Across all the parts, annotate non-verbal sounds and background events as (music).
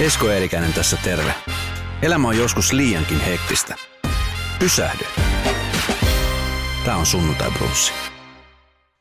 Esko Eerikäinen tässä terve. Elämä on joskus liiankin hektistä. Pysähdy. Tämä on Sunnuntai Brunssi.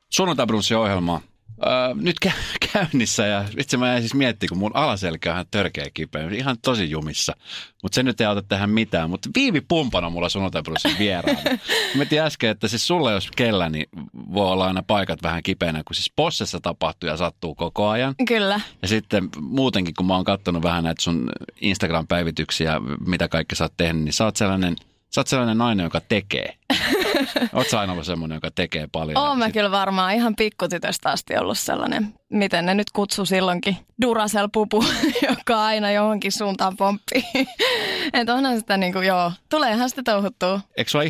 Sunnuntai Brunssi ohjelma Öö, nyt kä- (laughs) käynnissä ja itse mä jäin siis miettimään, kun mun alaselkä on ihan törkeä kipeä, ihan tosi jumissa. Mutta se nyt ei auta tähän mitään. Mutta Viivi Pumpana mulla sunnuntai vieraana. (laughs) mä tiedän äsken, että siis sulle jos kellä, niin voi olla aina paikat vähän kipeänä, kun siis Possessa tapahtuu ja sattuu koko ajan. Kyllä. Ja sitten muutenkin, kun mä oon katsonut vähän näitä sun Instagram-päivityksiä, mitä kaikki sä oot tehnyt, niin sä oot sellainen – Sä oot sellainen nainen, joka tekee. (laughs) Oot sä aina ollut semmoinen, joka tekee paljon? Oon mä sit... kyllä varmaan ihan pikkutytöstä asti ollut sellainen, miten ne nyt kutsu silloinkin, Duracell-pupu, (laughs) joka aina johonkin suuntaan pomppii. (laughs) Että onhan sitä niin kuin, joo, tuleehan sitä touhuttua. Eikö sua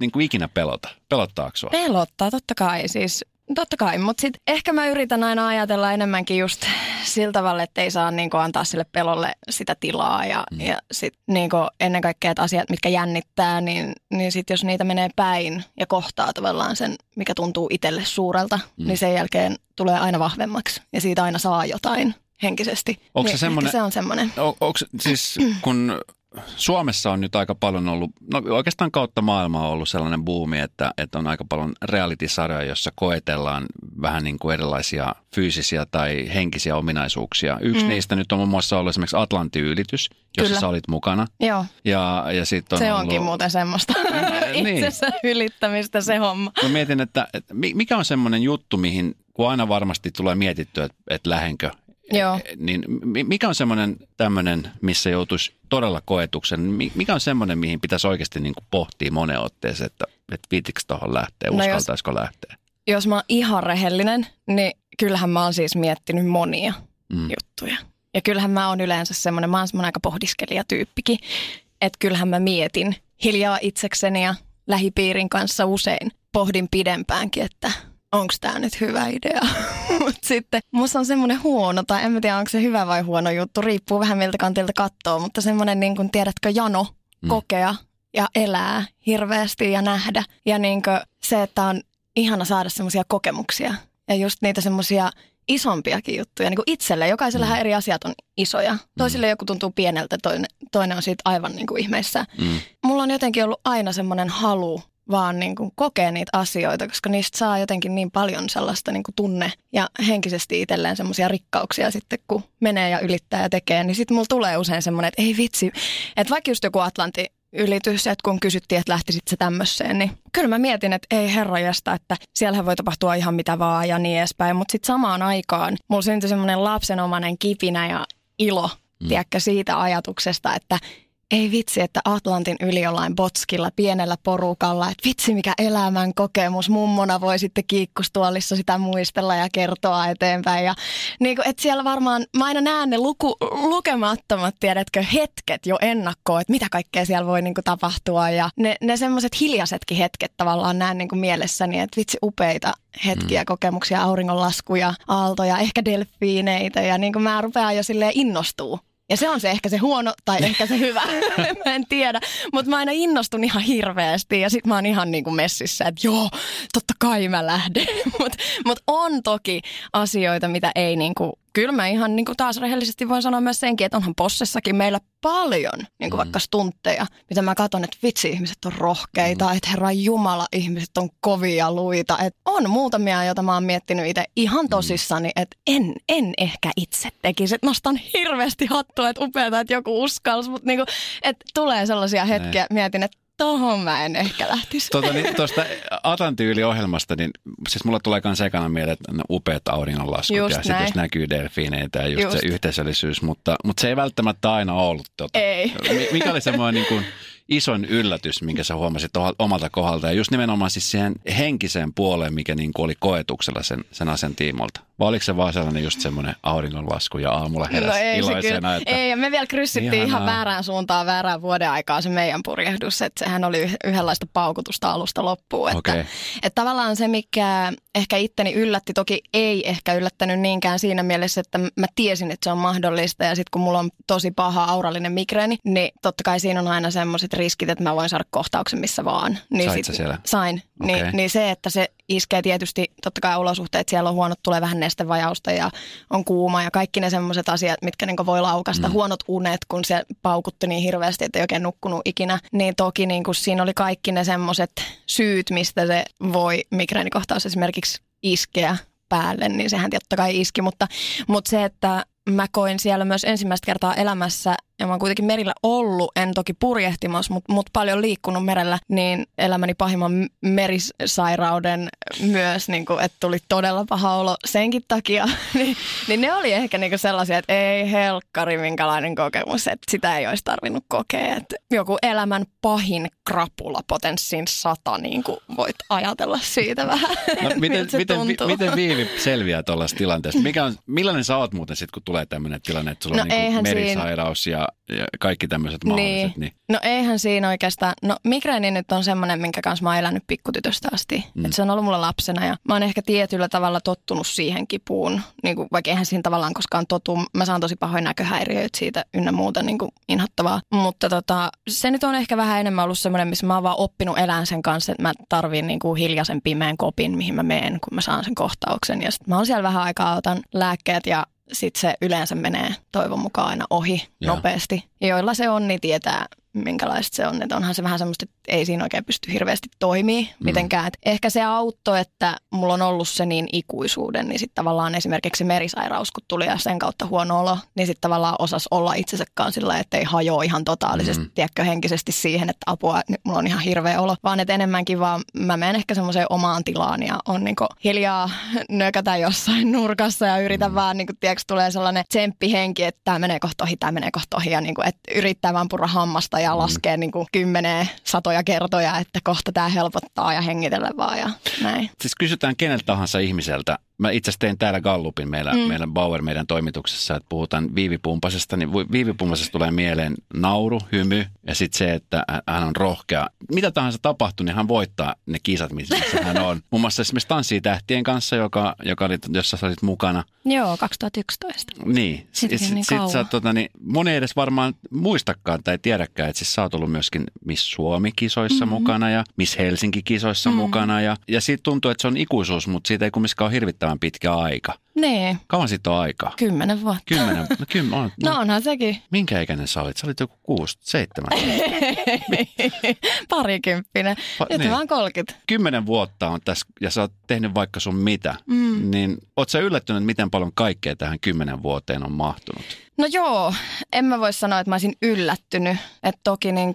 niin kuin ikinä pelota? Pelottaako sua? Pelottaa, totta kai. Siis Totta kai, mutta sitten ehkä mä yritän aina ajatella enemmänkin just sillä tavalla, että ei saa niinku antaa sille pelolle sitä tilaa ja, mm. ja sit niinku ennen kaikkea, että asiat, mitkä jännittää, niin, niin sitten jos niitä menee päin ja kohtaa tavallaan sen, mikä tuntuu itselle suurelta, mm. niin sen jälkeen tulee aina vahvemmaksi ja siitä aina saa jotain henkisesti. Onko niin, se, semmoinen, se on semmoinen? On, onko, siis kun Suomessa on nyt aika paljon ollut, no oikeastaan kautta maailmaa on ollut sellainen buumi, että, että on aika paljon reality-sarjoja, jossa koetellaan vähän niin kuin erilaisia fyysisiä tai henkisiä ominaisuuksia. Yksi mm. niistä nyt on muun muassa ollut esimerkiksi Atlantti-ylitys, jossa Kyllä. sä olit mukana. Joo. Ja, ja sit on se ollut... onkin muuten semmoista (laughs) niin. (laughs) itsensä ylittämistä se homma. Mä mietin, että, että mikä on semmoinen juttu, mihin kun aina varmasti tulee mietittyä, että, että lähenkö Joo. Eh, niin mikä on semmoinen tämmöinen, missä joutuisi todella koetuksen? Mikä on semmoinen, mihin pitäisi oikeasti niin kuin pohtia moneen otteeseen, että, että viitikö tuohon lähteä, uskaltaisiko no jos, lähteä? Jos mä oon ihan rehellinen, niin kyllähän mä oon siis miettinyt monia mm. juttuja. Ja kyllähän mä oon yleensä semmoinen, mä oon semmoinen aika pohdiskelijatyyppikin, että kyllähän mä mietin hiljaa itsekseni ja lähipiirin kanssa usein pohdin pidempäänkin, että onko tämä nyt hyvä idea. (laughs) Mutta sitten musta on semmoinen huono, tai en mä tiedä onko se hyvä vai huono juttu, riippuu vähän miltä kantilta katsoo, mutta semmoinen niin kuin, tiedätkö, jano mm. kokea ja elää hirveästi ja nähdä. Ja niin kuin se, että on ihana saada semmoisia kokemuksia ja just niitä semmoisia isompiakin juttuja. Niin kuin itselle, jokaisellähän mm. eri asiat on isoja. Toisille mm. joku tuntuu pieneltä, toinen, toinen on siitä aivan niin kuin ihmeessä. Mm. Mulla on jotenkin ollut aina semmoinen halu vaan niin kuin kokee niitä asioita, koska niistä saa jotenkin niin paljon sellaista niin kuin tunne ja henkisesti itselleen semmoisia rikkauksia sitten, kun menee ja ylittää ja tekee, niin sitten mulla tulee usein semmoinen, että ei vitsi, että vaikka just joku Atlanti ylitys, että kun kysyttiin, että lähtisit se tämmöiseen, niin kyllä mä mietin, että ei herrajasta, että siellähän voi tapahtua ihan mitä vaan ja niin edespäin, mutta sitten samaan aikaan mulla syntyi semmoinen lapsenomainen kipinä ja ilo, mm. tiedätkö, siitä ajatuksesta, että ei vitsi, että Atlantin yli jollain botskilla pienellä porukalla, että vitsi mikä elämän kokemus, mummona voi sitten kiikkustuolissa sitä muistella ja kertoa eteenpäin. Ja niin kuin, että siellä varmaan, mä aina näen ne luku, lukemattomat, tiedätkö, hetket jo ennakkoon, että mitä kaikkea siellä voi niin kuin, tapahtua. Ja ne, ne semmoiset hiljaisetkin hetket tavallaan näen niin kuin mielessäni, että vitsi upeita hetkiä, mm. kokemuksia, auringonlaskuja, aaltoja, ehkä delfiineitä ja niin kuin mä rupean jo silleen innostuu ja se on se ehkä se huono tai ehkä se hyvä, mä (laughs) en tiedä. Mutta mä aina innostun ihan hirveästi ja sit mä oon ihan niin kuin messissä, että joo, totta kai mä lähden. (laughs) Mutta mut on toki asioita, mitä ei niin kuin kyllä mä ihan niin kuin taas rehellisesti voin sanoa myös senkin, että onhan possessakin meillä paljon niin kuin mm. vaikka stuntteja, mitä mä katson, että vitsi ihmiset on rohkeita, mm. että herra jumala ihmiset on kovia luita. Että on muutamia, joita mä oon miettinyt itse ihan mm. tosissani, että en, en ehkä itse tekisi. Että nostan hirveästi hattua, että upeata, että joku uskalsi, mutta niin kuin, että tulee sellaisia hetkiä, ne. mietin, että Tohon mä en ehkä lähtisi. Tuota, niin, tuosta Atlantiyli-ohjelmasta, niin siis mulla tulee myös ekana mieleen, että upeat auringonlaskut just ja sitten jos näkyy delfiineitä ja just, just. se yhteisöllisyys, mutta, mutta se ei välttämättä aina ollut. Tuota. Ei. Mikä oli semmoinen niin kuin, isoin yllätys, minkä sä huomasit omalta kohdalta ja just nimenomaan siis siihen henkiseen puoleen, mikä niin kuin oli koetuksella sen, sen asian tiimolta? Vai oliko se vaan sellainen just semmoinen auringonlasku ja aamulla heräsi no ei iloisena? Että ei, ja me vielä kryssittiin ihanaa. ihan väärään suuntaan väärään vuoden aikaa se meidän purjehdus, että sehän oli yhdenlaista paukutusta alusta loppuun. Että, okay. että tavallaan se, mikä ehkä itteni yllätti, toki ei ehkä yllättänyt niinkään siinä mielessä, että mä tiesin, että se on mahdollista ja sitten kun mulla on tosi paha aurallinen migreeni, niin totta kai siinä on aina semmoiset riskit, että mä voin saada kohtauksen missä vaan. Niin Sait sä siellä? Sain. Okei. Niin, niin se, että se iskee tietysti, totta kai olosuhteet, siellä on huonot, tulee vähän nestevajausta ja on kuuma ja kaikki ne semmoiset asiat, mitkä niin voi laukasta. Mm. Huonot unet, kun se paukutti niin hirveästi, että ei oikein nukkunut ikinä. Niin toki niin kuin siinä oli kaikki ne semmoiset syyt, mistä se voi migreenikohtaus esimerkiksi iskeä päälle, niin sehän totta kai iski, mutta, mutta se, että mä koin siellä myös ensimmäistä kertaa elämässä, ja mä oon kuitenkin merillä ollut, en toki purjehtimassa, mutta mut paljon liikkunut merellä, niin elämäni pahimman merisairauden myös, niin kuin, että tuli todella paha olo senkin takia, (laughs) niin, niin ne oli ehkä niin sellaisia, että ei helkkari minkälainen kokemus, että sitä ei olisi tarvinnut kokea. Että joku elämän pahin krapula potenssiin sata, niin kuin voit ajatella siitä vähän. (laughs) No, miten, se miten, vi, tuntuu. miten Viivi selviää tuollaisesta tilanteesta? Mikä on, millainen sä oot muuten sitten, kun tulee tämmöinen tilanne, että sulla No on niin eihän siinä- merisairaus ja, ja kaikki tämmöiset mahdolliset? Niin. No eihän siinä oikeastaan, no migreeni nyt on semmoinen, minkä kanssa mä oon elänyt pikkutytöstä asti. Mm. Et se on ollut mulla lapsena ja mä oon ehkä tietyllä tavalla tottunut siihen kipuun, niin kuin, vaikka eihän siinä tavallaan koskaan totu. Mä saan tosi pahoin näköhäiriöitä siitä ynnä muuta niin kuin inhottavaa. Mutta tota, se nyt on ehkä vähän enemmän ollut semmoinen, missä mä oon vaan oppinut elään sen kanssa, että mä tarviin niin kuin hiljaisen pimeän kopin, mihin mä menen, kun mä saan sen kohtauksen. Ja sit mä oon siellä vähän aikaa, otan lääkkeet ja sitten se yleensä menee toivon mukaan aina ohi Joo. nopeasti. Ja joilla se on, niin tietää, minkälaista se on. Että onhan se vähän semmoista, että ei siinä oikein pysty hirveästi toimii mitenkään. Et ehkä se auttoi, että mulla on ollut se niin ikuisuuden, niin sitten tavallaan esimerkiksi se merisairaus, kun tuli ja sen kautta huono olo, niin sitten tavallaan osas olla itsensä kanssa sillä, että ei hajoa ihan totaalisesti, mm. tiedätkö, henkisesti siihen, että apua, nyt mulla on ihan hirveä olo, vaan että enemmänkin vaan mä menen ehkä semmoiseen omaan tilaan ja on niinku hiljaa (laughs) nökätä jossain nurkassa ja yritän mm. vaan, niinku, tiedätkö, tulee sellainen tsemppihenki, että tämä menee kohta ohi, tämä menee kohta ohi ja niinku, että yrittää vaan purra hammasta ja laskee niinku kymmeneen satoja kertoja, että kohta tämä helpottaa ja hengitellä vaan ja näin. Siis kysytään keneltä tahansa ihmiseltä. Mä itse asiassa tein täällä Gallupin meillä, mm. meillä Bauer meidän toimituksessa, että puhutaan viivipumpasesta, niin viivipumpasesta tulee mieleen nauru, hymy ja sitten se, että hän on rohkea. Mitä tahansa tapahtuu, niin hän voittaa ne kisat, missä (laughs) hän on. Muun muassa esimerkiksi Tanssii tähtien kanssa, joka, joka oli, jossa sä olit mukana. Joo, 2011. Niin. Siitäkin sit, niin sit sä, tota, niin, moni ei edes varmaan muistakaan tai tiedäkään, että siis sä oot ollut myöskin Miss Suomi-kisoissa mm-hmm. mukana ja Miss Helsinki-kisoissa mm-hmm. mukana. Ja, ja siitä tuntuu, että se on ikuisuus, mutta siitä ei kumminkaan ole hirvittävän pitkä aika. Niin, Kauan siitä on aikaa? kymmenen vuotta. Kymmenen. No, kymmen, on, no. No onhan sekin. Minkä ikäinen sä olit? Sä olit joku kuusi, seitsemän. (laughs) Parikymppinen. Pa- Nyt niin. vaan 30. Kymmenen vuotta on tässä ja sä oot tehnyt vaikka sun mitä. Mm. Niin oot sä yllättynyt, miten paljon kaikkea tähän kymmenen vuoteen on mahtunut? No joo, en mä voi sanoa, että mä olisin yllättynyt. Että toki niin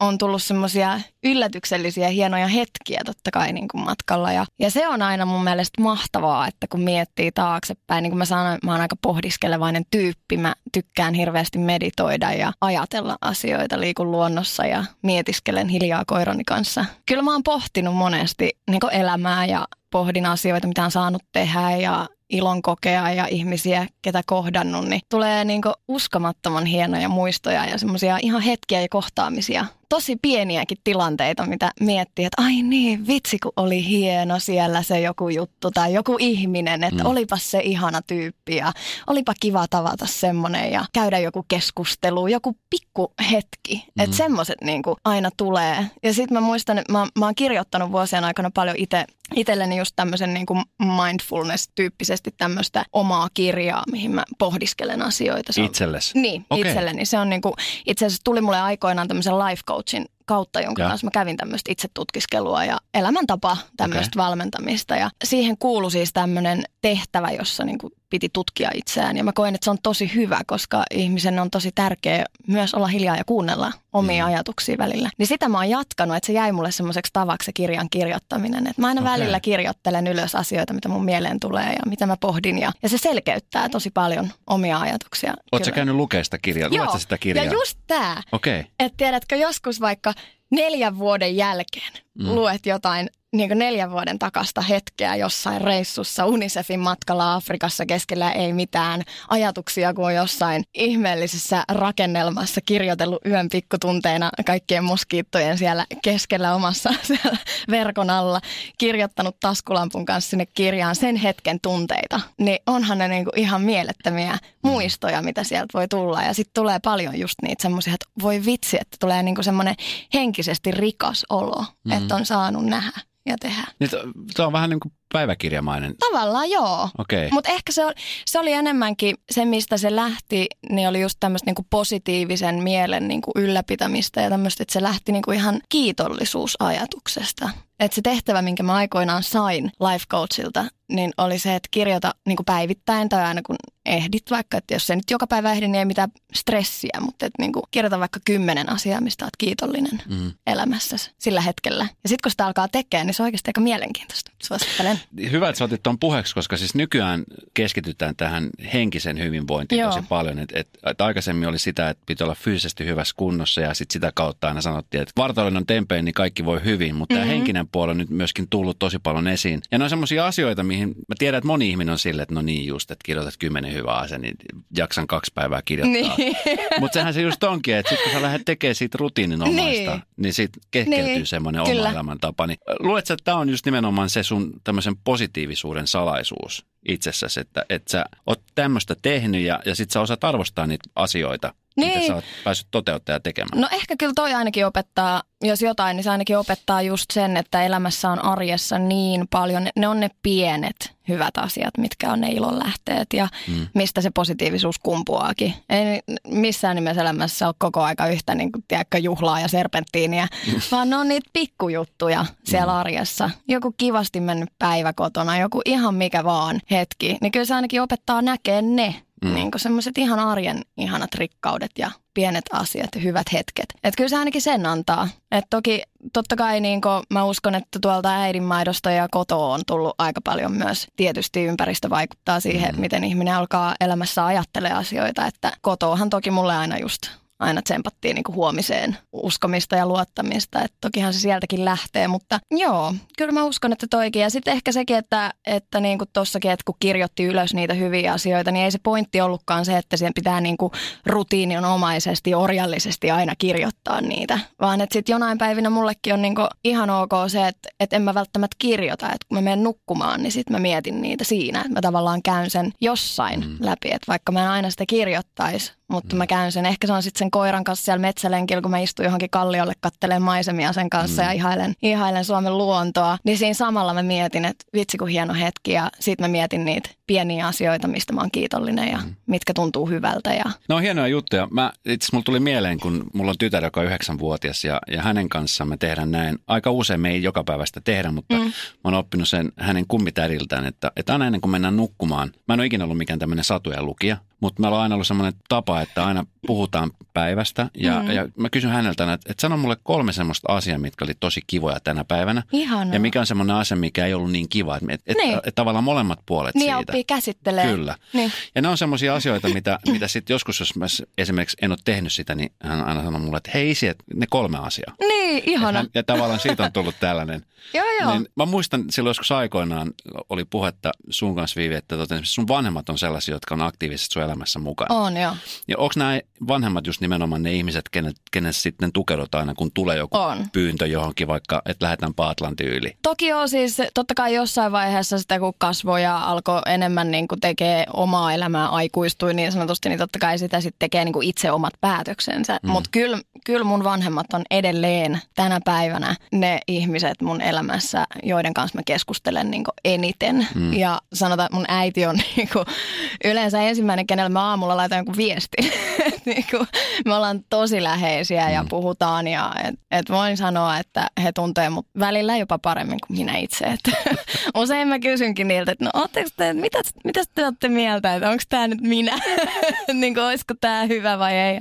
on tullut semmoisia yllätyksellisiä hienoja hetkiä totta kai niin matkalla. Ja, ja se on aina mun mielestä mahtavaa, että kun miettii taaksepäin, niin kuin mä sanoin, mä oon aika pohdiskelevainen tyyppi. Mä tykkään hirveästi meditoida ja ajatella asioita, liikun luonnossa ja mietiskelen hiljaa koirani kanssa. Kyllä mä oon pohtinut monesti niin elämää ja pohdin asioita, mitä on saanut tehdä ja ilon kokea ja ihmisiä, ketä kohdannut, niin tulee niin uskomattoman hienoja muistoja ja semmoisia ihan hetkiä ja kohtaamisia. Tosi pieniäkin tilanteita, mitä miettii, että ai niin, vitsi kun oli hieno siellä se joku juttu tai joku ihminen, että mm. olipas se ihana tyyppi ja olipa kiva tavata semmoinen ja käydä joku keskustelu, joku pikku hetki. Mm. Että semmoiset niin aina tulee. Ja sitten mä muistan, että mä, mä oon kirjoittanut vuosien aikana paljon itse itselleni just tämmöisen niin kuin mindfulness-tyyppisesti tämmöistä omaa kirjaa, mihin mä pohdiskelen asioita. Se on, Itsellesi? Niin, okay. itselleni. Se on niin kuin, itse asiassa tuli mulle aikoinaan tämmöisen life coachin kautta, jonka Ja. kanssa mä kävin tämmöistä itsetutkiskelua ja elämäntapa tämmöistä okay. valmentamista. Ja siihen kuului siis tämmöinen tehtävä, jossa niin kuin piti tutkia itseään. Ja mä koen, että se on tosi hyvä, koska ihmisen on tosi tärkeä myös olla hiljaa ja kuunnella omia mm. ajatuksia välillä. Niin sitä mä oon jatkanut, että se jäi mulle semmoiseksi tavaksi se kirjan kirjoittaminen. Että mä aina okay. välillä kirjoittelen ylös asioita, mitä mun mieleen tulee ja mitä mä pohdin. Ja, ja se selkeyttää tosi paljon omia ajatuksia. Oot sä Kyllä. käynyt lukea sitä kirjaa? Sä sitä kirjaa? ja just tää, Okei. että tiedätkö joskus vaikka neljän vuoden jälkeen mm. luet jotain niin neljän vuoden takasta hetkeä jossain reissussa Unicefin matkalla Afrikassa keskellä ei mitään ajatuksia kuin jossain ihmeellisessä rakennelmassa kirjoitellut yön pikkutunteina kaikkien moskiittojen siellä keskellä omassa (laughs) siellä verkon alla, kirjoittanut taskulampun kanssa sinne kirjaan sen hetken tunteita, niin onhan ne niin kuin ihan mielettömiä muistoja, mitä sieltä voi tulla. Ja sitten tulee paljon just niitä semmoisia, että voi vitsi, että tulee niin kuin semmoinen henkisesti rikas olo, mm. että on saanut nähdä ja tehdä. Niin Tuo on vähän niin kuin päiväkirjamainen. Tavallaan joo. Okay. Mutta ehkä se, se oli enemmänkin se, mistä se lähti, niin oli just tämmöistä niinku positiivisen mielen niinku ylläpitämistä ja tämmöistä, että se lähti niinku ihan kiitollisuusajatuksesta. Että se tehtävä, minkä mä aikoinaan sain life coachilta, niin oli se, että kirjoita niin päivittäin tai aina kun ehdit vaikka, että jos se nyt joka päivä ehdi, niin ei mitään stressiä, mutta että niin kirjoita vaikka kymmenen asiaa, mistä olet kiitollinen mm. elämässäsi sillä hetkellä. Ja sitten kun sitä alkaa tekemään, niin se on oikeasti aika mielenkiintoista. Suosittelen. Hyvä, että sä otit tuon puheeksi, koska siis nykyään keskitytään tähän henkisen hyvinvointiin Joo. tosi paljon. Et, et, et aikaisemmin oli sitä, että pitää olla fyysisesti hyvässä kunnossa ja sitten sitä kautta aina sanottiin, että vartalouden on tempeen, niin kaikki voi hyvin. Mutta mm-hmm. tämä henkinen puoli on nyt myöskin tullut tosi paljon esiin. Ja ne on semmoisia asioita, mihin mä tiedän, että moni ihminen on silleen, että no niin just, että kirjoitat kymmenen hyvää asiaa, niin jaksan kaksi päivää kirjoittaa. Niin. (laughs) Mutta sehän se just onkin, että sitten kun sä lähdet tekemään siitä rutiininomaista, niin, niin siitä kehkeytyy niin. semmoinen oma elämäntapa. Niin luuletko, että tämä on just nimenomaan se sun tämmöisen positiivisuuden salaisuus itsessäsi, että, että sä oot tämmöistä tehnyt ja, ja sit sä osaat arvostaa niitä asioita, niin. mitä sä oot päässyt toteuttaa ja tekemään. No ehkä kyllä toi ainakin opettaa, jos jotain, niin se ainakin opettaa just sen, että elämässä on arjessa niin paljon, ne on ne pienet hyvät asiat, mitkä on ne ilonlähteet ja mm. mistä se positiivisuus kumpuaakin. Ei missään nimessä elämässä ole koko aika yhtä niin kuin, tiedätkö, juhlaa ja serpenttiiniä, mm. (laughs) vaan ne on niitä pikkujuttuja siellä mm. arjessa. Joku kivasti mennyt päivä kotona, joku ihan mikä vaan hetki, niin kyllä se ainakin opettaa näkee ne Mm. Niin semmoiset ihan arjen ihanat rikkaudet ja pienet asiat ja hyvät hetket. Et kyllä se ainakin sen antaa. Et toki totta kai niin mä uskon, että tuolta äidinmaidosta ja kotoa on tullut aika paljon myös. Tietysti ympäristö vaikuttaa siihen, mm. miten ihminen alkaa elämässä ajattelee asioita. Että kotoahan toki mulle aina just aina tsempattiin niin kuin huomiseen uskomista ja luottamista. Että tokihan se sieltäkin lähtee, mutta joo, kyllä mä uskon, että toikin. Ja sitten ehkä sekin, että, että niin kuin tossakin, että kun kirjoitti ylös niitä hyviä asioita, niin ei se pointti ollutkaan se, että siihen pitää niin kuin rutiininomaisesti, orjallisesti aina kirjoittaa niitä. Vaan että sitten jonain päivinä mullekin on niin kuin ihan ok se, että, että en mä välttämättä kirjoita. Että kun mä menen nukkumaan, niin sitten mä mietin niitä siinä. Että mä tavallaan käyn sen jossain mm. läpi. Että vaikka mä en aina sitä kirjoittaisi, mutta mm. mä käyn sen. Ehkä se on sitten sen koiran kanssa siellä metsälenkillä, kun mä istun johonkin kalliolle kattelemaan maisemia sen kanssa mm. ja ihailen, ihailen Suomen luontoa. Niin siinä samalla mä mietin, että vitsi kun hieno hetki ja sitten mä mietin niitä pieniä asioita, mistä mä oon kiitollinen ja mm. mitkä tuntuu hyvältä. Ja... No on hienoja juttuja. Mä, itse mulla tuli mieleen, kun mulla on tytär, joka on yhdeksänvuotias ja, ja hänen kanssaan me tehdään näin. Aika usein me ei joka päivästä tehdä, mutta mm. mä oon oppinut sen hänen kummitädiltään, että, että aina ennen kuin mennään nukkumaan, mä en ole ikinä ollut mikään tämmöinen satujen lukija, mutta meillä on aina ollut semmoinen tapa, että aina puhutaan päivästä. Ja, mm. ja mä kysyn häneltä, että, että sano mulle kolme semmoista asiaa, mitkä oli tosi kivoja tänä päivänä. Ihana. Ja mikä on semmoinen asia, mikä ei ollut niin kiva. Että, että, niin. että, että tavallaan molemmat puolet niin, siitä. oppii käsittelee. Kyllä. Niin. Ja ne on semmoisia asioita, mitä, (laughs) mitä sitten joskus, jos mä esimerkiksi en ole tehnyt sitä, niin hän aina sanoo mulle, että hei isi, että ne kolme asiaa. Niin, ihana. Ja, ja tavallaan siitä on tullut tällainen. (laughs) joo, joo. Niin mä muistan silloin joskus aikoinaan oli puhetta sun kanssa Viivi, että tota, sun vanhemmat on sellaisia, jotka on aktiivisesti elämässä mukana. On, joo. Ja onko nämä vanhemmat just nimenomaan ne ihmiset, kenet, kenet sitten tukeudutaan aina, kun tulee joku on. pyyntö johonkin, vaikka että lähdetään Paatlantin yli? Toki on siis, totta kai jossain vaiheessa sitä kun kasvoi ja alkoi enemmän niin kuin tekee omaa elämää, aikuistui niin sanotusti, niin totta kai sitä sitten tekee niin kuin itse omat päätöksensä. Mm. Mutta kyllä, kyllä mun vanhemmat on edelleen tänä päivänä ne ihmiset mun elämässä, joiden kanssa mä keskustelen niin eniten. Mm. Ja sanotaan, että mun äiti on (laughs) niin kuin yleensä ensimmäinen, kenellä mä aamulla laitan jonkun viesti. (laughs) niin kuin, me ollaan tosi läheisiä ja mm. puhutaan ja et, et voin sanoa, että he tuntee mut välillä jopa paremmin kuin minä itse. Et, (laughs) usein mä kysynkin niiltä, että no te, mitä, mitä te olette mieltä, että onko tämä nyt minä, (laughs) niin kuin, olisiko tämä hyvä vai ei.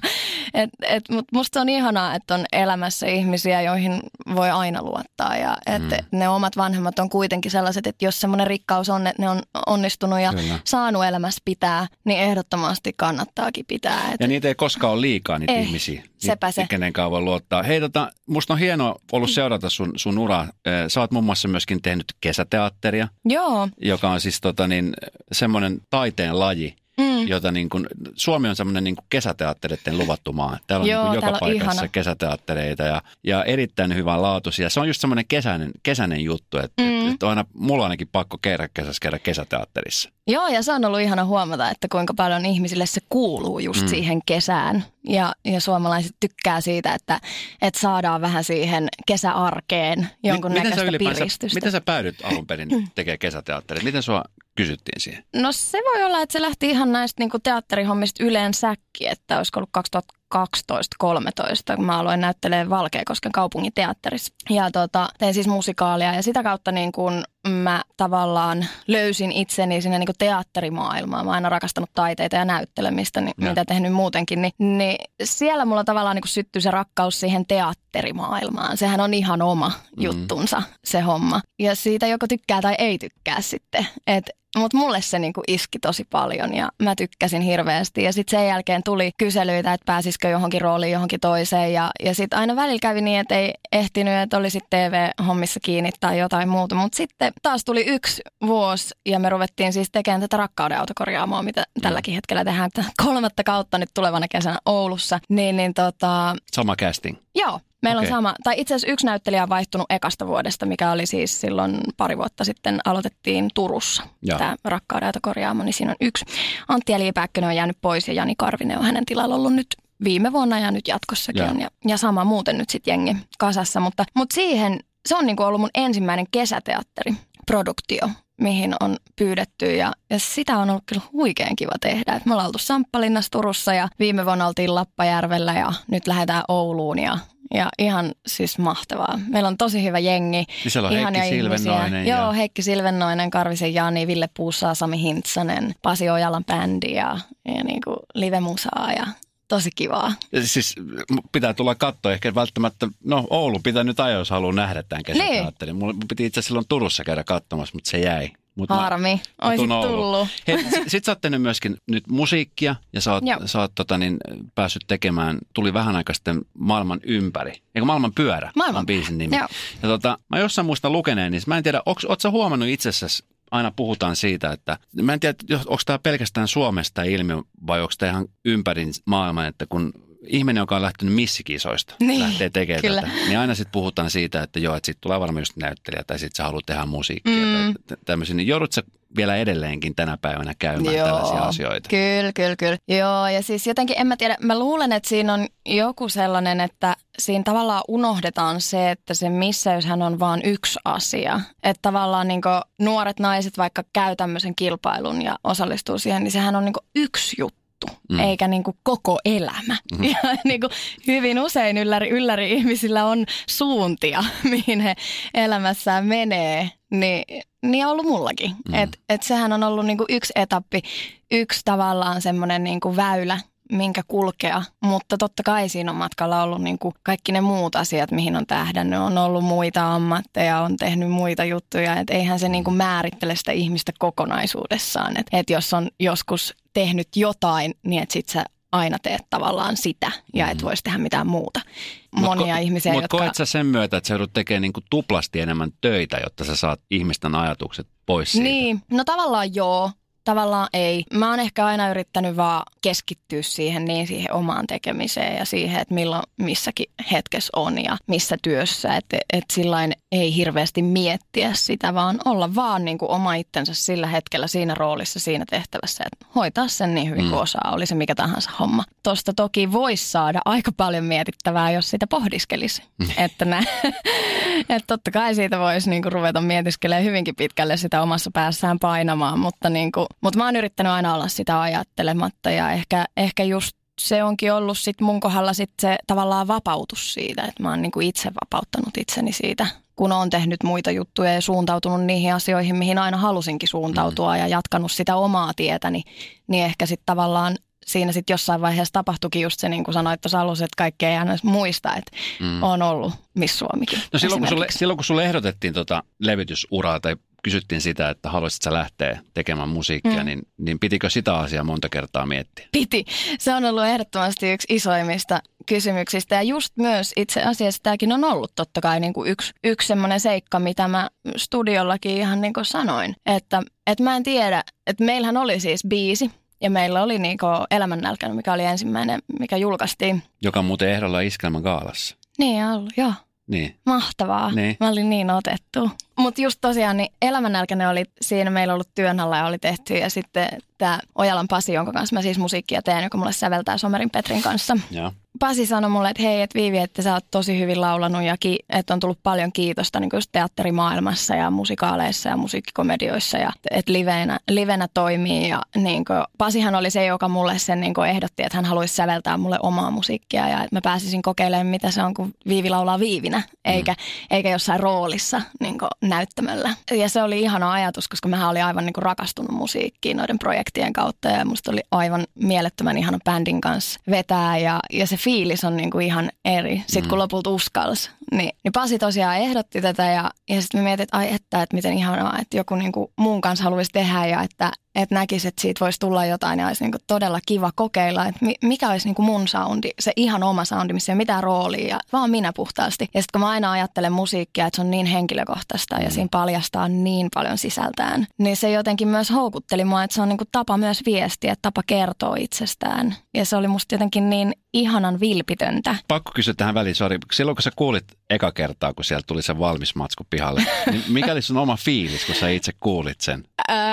Et, et, Mutta musta on ihanaa, että on elämässä ihmisiä, joihin voi aina luottaa. Ja että mm. ne omat vanhemmat on kuitenkin sellaiset, että jos semmoinen rikkaus on, että ne on onnistunut ja Kyllä. saanut elämässä pitää, niin ehdottomasti kannattaakin pitää. Et... Ja niitä ei koskaan ole liikaa niitä eh, ihmisiä, sepä se. kenen voi luottaa. Hei, tota, musta on hienoa ollut seurata sun, sun uraa. Sä oot muun muassa myöskin tehnyt kesäteatteria. Joo. Joka on siis tota, niin, semmoinen taiteen laji, mm. jota niin kuin, Suomi on semmoinen niin kesäteattereiden luvattu maa. Täällä on Joo, niin kuin joka paikassa ihana. kesäteattereita ja, ja erittäin hyvän laatuisia. Se on just semmoinen kesäinen, kesäinen juttu, että mm. et, on aina, mulla on ainakin pakko käydä kesässä käydä kesäteatterissa. Joo, ja se on ollut ihana huomata, että kuinka paljon ihmisille se kuuluu just mm. siihen kesään. Ja, ja suomalaiset tykkää siitä, että, että saadaan vähän siihen kesäarkeen jonkun M- näköistä piristystä. Miten sä päädyt alun perin tekemään kesäteatteria? Miten sua kysyttiin siihen? No se voi olla, että se lähti ihan näistä niin teatterihommista yleensäkin, että olisiko ollut 2000 12-13, kun mä aloin näyttelee Valkeakosken kaupungin teatterissa. Ja tota, tein siis musikaalia ja sitä kautta niin kun mä tavallaan löysin itseni sinne niin teatterimaailmaan. Mä oon aina rakastanut taiteita ja näyttelemistä, niin, ja. mitä tehnyt muutenkin. Niin, niin siellä mulla tavallaan niin syttyi se rakkaus siihen teatterimaailmaan. Sehän on ihan oma mm. juttunsa se homma. Ja siitä joko tykkää tai ei tykkää sitten. Että mutta mulle se niinku iski tosi paljon ja mä tykkäsin hirveästi. Ja sitten sen jälkeen tuli kyselyitä, että pääsisikö johonkin rooliin johonkin toiseen. Ja, ja sitten aina välillä kävi niin, että ei ehtinyt, että oli sitten TV-hommissa kiinni tai jotain muuta. Mutta sitten taas tuli yksi vuosi ja me ruvettiin siis tekemään tätä rakkauden autokorjaamoa, mitä tälläkin hetkellä tehdään. Kolmatta kautta nyt tulevana kesänä Oulussa. Niin, niin tota... Sama casting. Joo, Meillä okay. on sama, tai itse asiassa yksi näyttelijä on vaihtunut ekasta vuodesta, mikä oli siis silloin pari vuotta sitten aloitettiin Turussa. Ja. Tämä Rakkauden korjaamo, niin siinä on yksi. Antti Eli Pääkkönen on jäänyt pois ja Jani Karvinen on hänen tilalla ollut nyt viime vuonna ja nyt jatkossakin ja. on. Ja, ja sama muuten nyt sitten jengi kasassa, mutta, mutta siihen se on niinku ollut mun ensimmäinen kesäteatteri produktio, mihin on pyydetty ja, ja sitä on ollut kyllä huikean kiva tehdä. Et me ollaan oltu Samppalinnassa Turussa ja viime vuonna oltiin Lappajärvellä ja nyt lähdetään Ouluun ja ja ihan siis mahtavaa. Meillä on tosi hyvä jengi. Niin siellä on Heikki Silvennoinen. Ja... Joo, Heikki Silvennoinen, Karvisen Jani, Ville Puusaa, Sami Hintsanen, Pasi Ojalan bändi ja, ja niin kuin live-musaa ja tosi kivaa. Ja siis pitää tulla katsoa ehkä välttämättä, no Oulu pitää nyt ajoa, jos haluaa nähdä tämän kesäteatterin. Niin. Mulla piti itse silloin Turussa käydä katsomassa, mutta se jäi. Mut Harmi, olisit tullut. Hei, sit sä oot tehnyt myöskin nyt musiikkia ja sä oot, sä oot tota, niin, päässyt tekemään, tuli vähän aikaa sitten Maailman ympäri, eikö Maailman pyörä maailman. on biisin nimi. Joo. Ja tota, mä jossain muista lukeneen, niin mä en tiedä, oot sä huomannut itsessäsi aina puhutaan siitä, että mä en tiedä, onko tämä pelkästään Suomesta ilmiö vai onko tämä ihan ympäri maailman, että kun ihminen, joka on lähtenyt missikisoista, niin, lähtee tekemään kyllä. tätä, niin aina sitten puhutaan siitä, että joo, että sitten tulee varmaan just näyttelijä tai sitten sä haluat tehdä musiikkia mm. tai tämmöisiä, niin joudut sä vielä edelleenkin tänä päivänä käymään Joo, tällaisia asioita. Kyllä, kyllä, kyllä. Joo, ja siis jotenkin en mä tiedä, mä luulen, että siinä on joku sellainen, että siinä tavallaan unohdetaan se, että se missäyshän on vain yksi asia. Että tavallaan niin nuoret naiset vaikka käy tämmöisen kilpailun ja osallistuu siihen, niin sehän on niin yksi juttu juttu, mm. eikä niin kuin koko elämä. Mm. (laughs) Ja niin kuin hyvin usein ylläri, ylläri ihmisillä on suuntia, (laughs) mihin he elämässään menee, niin, niin on ollut mullakin. Mm. Et, et sehän on ollut niin kuin yksi etappi, yksi tavallaan semmoinen niin kuin väylä, minkä kulkea, mutta totta kai siinä on matkalla ollut niin kuin kaikki ne muut asiat, mihin on tähdännyt. On ollut muita ammatteja, on tehnyt muita juttuja, että eihän se niin kuin määrittele sitä ihmistä kokonaisuudessaan. Että et jos on joskus tehnyt jotain, niin että sit sä aina teet tavallaan sitä ja et mm. voisi tehdä mitään muuta. Monia mut, ihmisiä, mut jotka... koet sä sen myötä, että sä joudut tekemään niinku tuplasti enemmän töitä, jotta sä saat ihmisten ajatukset pois siitä? Niin, no tavallaan joo, tavallaan ei. Mä oon ehkä aina yrittänyt vaan keskittyä siihen niin siihen omaan tekemiseen ja siihen, että milloin missäkin hetkessä on ja missä työssä. Että et sillain ei hirveästi miettiä sitä, vaan olla vaan niin kuin oma itsensä sillä hetkellä siinä roolissa, siinä tehtävässä. Että hoitaa sen niin hyvin mm. kuin osaa, oli se mikä tahansa homma. Tosta toki voisi saada aika paljon mietittävää, jos sitä pohdiskelisi. Mm. Että, nä, (laughs) että totta kai siitä voisi niin kuin ruveta mietiskelemään hyvinkin pitkälle sitä omassa päässään painamaan, mutta niin kuin mutta mä oon yrittänyt aina olla sitä ajattelematta ja ehkä, ehkä just se onkin ollut sit mun kohdalla sit se tavallaan vapautus siitä, että mä oon niinku itse vapauttanut itseni siitä, kun oon tehnyt muita juttuja ja suuntautunut niihin asioihin, mihin aina halusinkin suuntautua mm. ja jatkanut sitä omaa tietäni, niin ehkä sitten tavallaan siinä sitten jossain vaiheessa tapahtuikin just se, niin kuin sanoit tuossa alussa, että kaikki ei aina muista, että mm. on ollut Miss Suomikin. No silloin kun, sulle, silloin kun sulle ehdotettiin tota levytysuraa tai kysyttiin sitä, että haluaisit sä lähteä tekemään musiikkia, mm. niin, niin pitikö sitä asiaa monta kertaa miettiä? Piti. Se on ollut ehdottomasti yksi isoimmista kysymyksistä ja just myös itse asiassa tämäkin on ollut totta kai niin kuin yksi, yksi semmoinen seikka, mitä mä studiollakin ihan niin kuin sanoin, että, että mä en tiedä, että meillähän oli siis biisi, ja meillä oli niinku Elämännälkä, mikä oli ensimmäinen, mikä julkaistiin. Joka muuten ehdolla Iskelmän gaalassa. Niin ollut, joo. Niin. Mahtavaa. Niin. Mä olin niin otettu. Mutta just tosiaan, niin Elämännälkäinen oli siinä meillä ollut työn alla ja oli tehty. Ja sitten tämä Ojalan Pasi, jonka kanssa mä siis musiikkia teen, joka mulle säveltää Somerin Petrin kanssa. Ja. Pasi sanoi mulle, että hei, että Viivi, että sä oot tosi hyvin laulanut ja ki- että on tullut paljon kiitosta niin just teatterimaailmassa ja musikaaleissa ja musiikkikomedioissa ja että livenä, livenä toimii. Ja niin kuin, Pasihan oli se, joka mulle sen niin ehdotti, että hän haluaisi säveltää mulle omaa musiikkia ja että mä pääsisin kokeilemaan, mitä se on, kun Viivi laulaa Viivinä, eikä, mm. eikä jossain roolissa niin näyttämällä. Ja se oli ihana ajatus, koska mä olin aivan niin rakastunut musiikkiin noiden projektien kautta ja musta oli aivan mielettömän ihana bändin kanssa vetää ja, ja se fiilis on niin kuin ihan eri. Sitten mm. kun lopulta uskalsi, niin, niin Pasi tosiaan ehdotti tätä ja, ja sitten me mietin, että ai että, että miten ihanaa, että joku niin kuin muun kanssa haluaisi tehdä ja että, että näkisi, että siitä voisi tulla jotain ja olisi niin kuin todella kiva kokeilla, että mikä olisi niin kuin mun soundi, se ihan oma soundi, missä ei ole mitään roolia ja vaan minä puhtaasti. Ja sitten kun mä aina ajattelen musiikkia, että se on niin henkilökohtaista ja mm. siinä paljastaa niin paljon sisältään, niin se jotenkin myös houkutteli mua, että se on niin kuin tapa myös viestiä, tapa kertoa itsestään. Ja se oli musta jotenkin niin ihanan vilpitöntä. Pakko kysyä tähän väliin, sori. Silloin kun sä kuulit eka kertaa, kun sieltä tuli se valmis matsku pihalle, niin mikä oli sun oma fiilis, kun sä itse kuulit sen?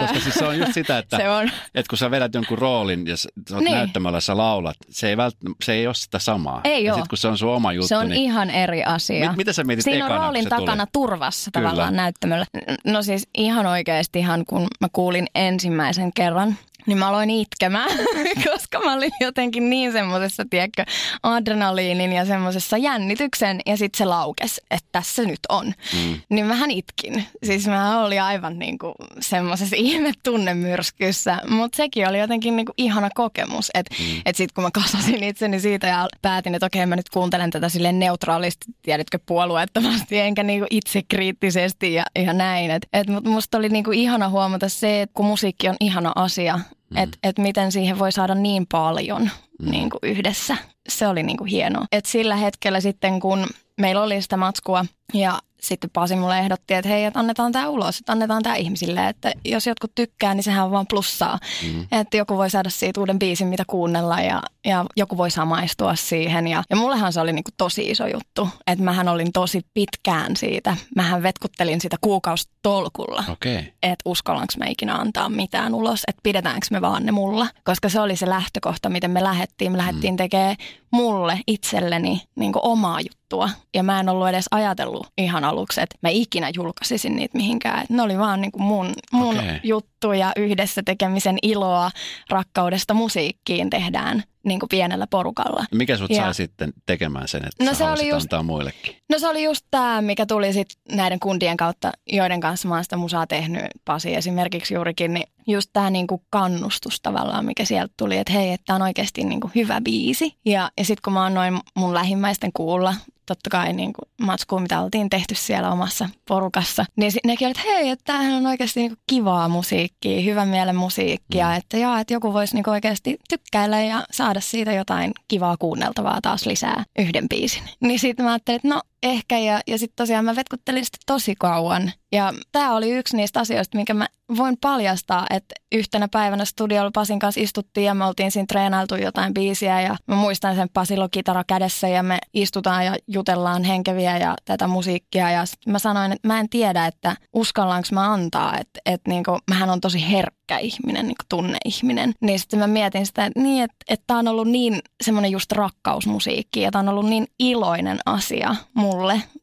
Koska siis se on just sitä, että, se on. että kun sä vedät jonkun roolin ja sä oot niin. näyttämällä, sä laulat, se ei, vält, se ei ole sitä samaa. Ei ja sit, kun se on sun oma juttu. Se on niin, ihan eri asia. Mit, mitä sä mietit Siinä ekana, on roolin takana tuli? turvassa Kyllä. tavallaan näyttämällä. No siis ihan oikeasti ihan kun mä kuulin ensimmäisen kerran niin mä aloin itkemään, (laughs) koska mä olin jotenkin niin semmoisessa, tiedätkö, adrenaliinin ja semmoisessa jännityksen ja sitten se laukes, että tässä nyt on. Mm. Niin mähän itkin. Siis mä olin aivan niin kuin semmoisessa (laughs) ihme tunnemyrskyssä, mutta sekin oli jotenkin niin kuin ihana kokemus. Että mm. et sitten kun mä kasasin itseni siitä ja päätin, että okei mä nyt kuuntelen tätä silleen neutraalisti, tiedätkö, puolueettomasti enkä niin kuin itse kriittisesti ja, ja näin. Että et musta oli niin kuin ihana huomata se, että kun musiikki on ihana asia, Mm. Että et miten siihen voi saada niin paljon mm. niin kuin yhdessä. Se oli niin kuin hienoa. Et sillä hetkellä sitten, kun meillä oli sitä matskua ja sitten Pasi mulle ehdotti, että hei, että annetaan tämä ulos, että annetaan tämä ihmisille, että jos jotkut tykkää, niin sehän on vaan plussaa. Mm. Että joku voi saada siitä uuden biisin, mitä kuunnella ja, ja joku voi samaistua siihen. Ja, ja mullehan se oli niinku tosi iso juttu, että mähän olin tosi pitkään siitä. Mähän vetkuttelin sitä kuukaustolkulla, okay. että uskallanko mä ikinä antaa mitään ulos, että pidetäänkö me vaan ne mulla. Koska se oli se lähtökohta, miten me lähdettiin. Me lähdettiin mm. tekemään mulle itselleni niin omaa juttua. Ja mä en ollut edes ajatellut ihan aluksi, että mä ikinä julkaisisin niitä mihinkään. Et ne oli vaan niin mun, mun okay. juttu ja yhdessä tekemisen iloa rakkaudesta musiikkiin tehdään niin kuin pienellä porukalla. Mikä sut ja, sai sitten tekemään sen, että no se oli just, antaa muillekin? No se oli just tämä, mikä tuli sitten näiden kundien kautta, joiden kanssa mä oon sitä musaa tehnyt, Pasi esimerkiksi juurikin, niin just tämä niinku kannustus tavallaan, mikä sieltä tuli, että hei, että on oikeasti niinku hyvä biisi. Ja, ja sitten kun mä annoin mun lähimmäisten kuulla totta kai niin kuin matskuun, mitä oltiin tehty siellä omassa porukassa. Niin nekin olivat, että hei, että tämähän on oikeasti niin kuin kivaa musiikkia, hyvän mielen musiikkia, mm. että joo, että joku voisi niin kuin oikeasti tykkäillä ja saada siitä jotain kivaa kuunneltavaa taas lisää yhden biisin. Niin sitten mä ajattelin, että no ehkä ja, ja sitten tosiaan mä vetkuttelin sitä tosi kauan. Ja tämä oli yksi niistä asioista, minkä mä voin paljastaa, että yhtenä päivänä studiolla Pasin kanssa istuttiin ja me oltiin siinä treenailtu jotain biisiä ja mä muistan sen Pasilo kitara kädessä ja me istutaan ja jutellaan henkeviä ja tätä musiikkia ja mä sanoin, että mä en tiedä, että uskallanko mä antaa, että, että niinku, mähän on tosi herkkä ihminen, niin tunneihminen. Niin sitten mä mietin sitä, että, niin, että, että on ollut niin semmoinen just rakkausmusiikki ja tämä on ollut niin iloinen asia mulle,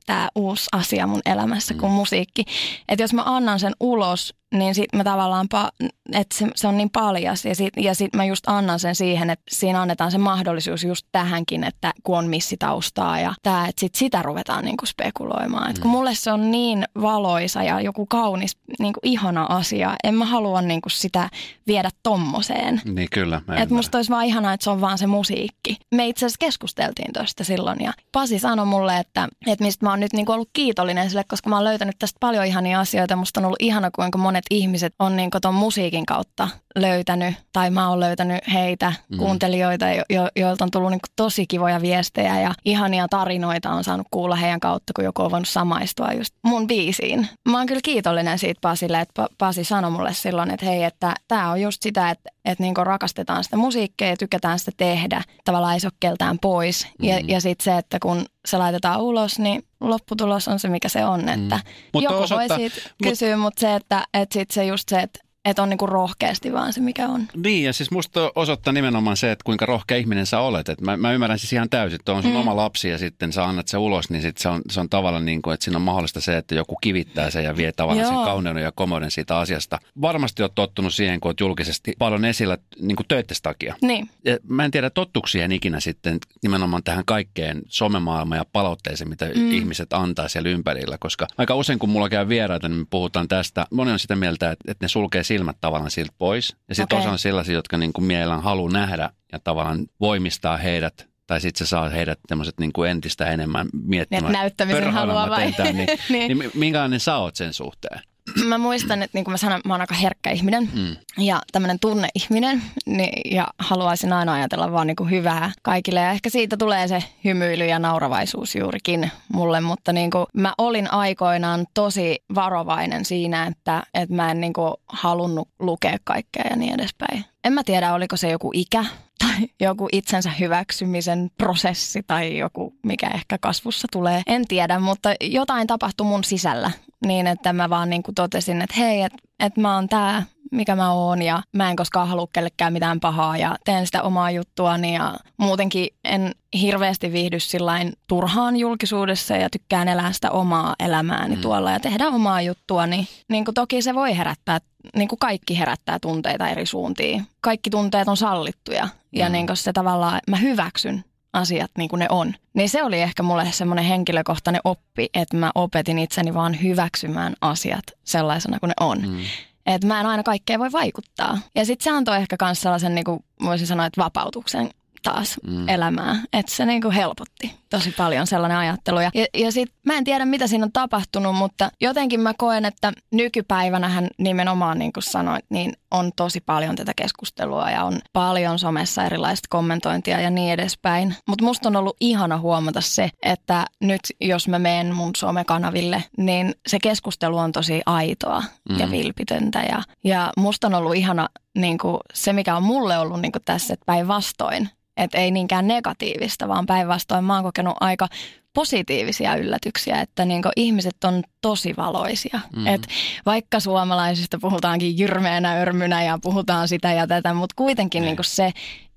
tämä uusi asia mun elämässä kuin mm. musiikki. Että jos mä annan sen ulos niin sitten mä tavallaan, pa- että se, se on niin paljas ja sitten ja sit mä just annan sen siihen, että siinä annetaan se mahdollisuus just tähänkin, että kun on missitaustaa ja tää, että sit sitä ruvetaan niinku spekuloimaan. Et kun mm. mulle se on niin valoisa ja joku kaunis, niinku ihana asia, en mä halua niinku sitä viedä tommoseen. Niin kyllä. Että musta olisi vaan ihanaa, että se on vaan se musiikki. Me itse asiassa keskusteltiin tuosta silloin ja Pasi sanoi mulle, että, että mistä mä oon nyt niinku ollut kiitollinen sille, koska mä oon löytänyt tästä paljon ihania asioita. Musta on ollut ihana, kuinka monet ihmiset on niinku ton musiikin kautta löytänyt, tai mä oon löytänyt heitä, mm. kuuntelijoita, jo, jo, joilta on tullut niinku tosi kivoja viestejä ja ihania tarinoita on saanut kuulla heidän kautta, kun joku on voinut samaistua just mun biisiin. Mä oon kyllä kiitollinen siitä Pasille, että Pasi sanoi mulle silloin, että hei, että tää on just sitä, että, että niinku rakastetaan sitä musiikkia ja tykätään sitä tehdä. Tavallaan ei se ole keltään pois. Mm. Ja, ja sitten se, että kun se laitetaan ulos, niin lopputulos on se, mikä se on. Että mm. Joku osoittaa, voi siitä mut, kysyä, mutta se, että, että sit se just se, että että on niinku rohkeasti vaan se, mikä on. Niin, ja siis musta osoittaa nimenomaan se, että kuinka rohkea ihminen sä olet. Et mä, mä ymmärrän siis ihan täysin, että on sun mm. oma lapsi ja sitten sä annat se ulos, niin sit se, on, se on tavallaan niin kuin, että siinä on mahdollista se, että joku kivittää sen ja vie tavallaan Joo. sen kauneuden ja komouden siitä asiasta. Varmasti oot tottunut siihen, kun oot julkisesti paljon esillä niin kuin töittes takia. Niin. Ja mä en tiedä tottuksia ikinä sitten nimenomaan tähän kaikkeen somemaailmaan ja palautteeseen, mitä mm. ihmiset antaa siellä ympärillä, koska aika usein kun mulla käy vieraita, niin me puhutaan tästä. Moni on sitä mieltä, että, että ne sulkee silmät tavallaan siltä pois. Ja sitten okay. osa on sellaisia, jotka niin kuin mielellään haluaa nähdä ja tavallaan voimistaa heidät tai sitten se saa heidät tämmöiset niin kuin entistä enemmän miettimään. näyttämisen haluaa vai? Tentään, niin, (laughs) niin. niin minkälainen sä oot sen suhteen? (clears throat) mä muistan, että niin kuin mä sanoin, mä oon aika herkkä ihminen mm. ja tämmöinen tunneihminen niin, ja haluaisin aina ajatella vaan niin kuin hyvää kaikille. Ja ehkä siitä tulee se hymyily ja nauravaisuus juurikin mulle, mutta niin kuin mä olin aikoinaan tosi varovainen siinä, että, että mä en niin kuin halunnut lukea kaikkea ja niin edespäin. En mä tiedä, oliko se joku ikä (laughs) joku itsensä hyväksymisen prosessi tai joku, mikä ehkä kasvussa tulee. En tiedä, mutta jotain tapahtui mun sisällä niin, että mä vaan niin kuin totesin, että hei, että, että mä oon tää, mikä mä oon ja mä en koskaan halua kellekään mitään pahaa ja teen sitä omaa juttuani ja muutenkin en hirveästi viihdy sillain turhaan julkisuudessa ja tykkään elää sitä omaa elämääni mm. tuolla ja tehdä omaa juttuani. Niin kuin toki se voi herättää, niin kuin kaikki herättää tunteita eri suuntiin. Kaikki tunteet on sallittuja ja mm. niin kuin se tavallaan, mä hyväksyn asiat niin kuin ne on. Niin se oli ehkä mulle semmoinen henkilökohtainen oppi, että mä opetin itseni vaan hyväksymään asiat sellaisena kuin ne on. Mm. Että mä en aina kaikkea voi vaikuttaa. Ja sitten se antoi ehkä myös sellaisen, niin kuin voisin sanoa, että vapautuksen taas mm. elämää. Että se niinku helpotti tosi paljon sellainen ajattelu. Ja, ja sitten mä en tiedä, mitä siinä on tapahtunut, mutta jotenkin mä koen, että nykypäivänähän nimenomaan niin kuin sanoit, niin on tosi paljon tätä keskustelua ja on paljon somessa erilaista kommentointia ja niin edespäin. Mutta musta on ollut ihana huomata se, että nyt jos mä menen mun somekanaville, niin se keskustelu on tosi aitoa mm. ja vilpitöntä. Ja, ja musta on ollut ihana niin kuin se, mikä on mulle ollut niin kuin tässä, että päinvastoin että ei niinkään negatiivista, vaan päinvastoin mä oon kokenut aika positiivisia yllätyksiä, että niin ihmiset on tosi valoisia. Mm. Et vaikka suomalaisista puhutaankin jyrmeänä örmynä ja puhutaan sitä ja tätä, mutta kuitenkin niin se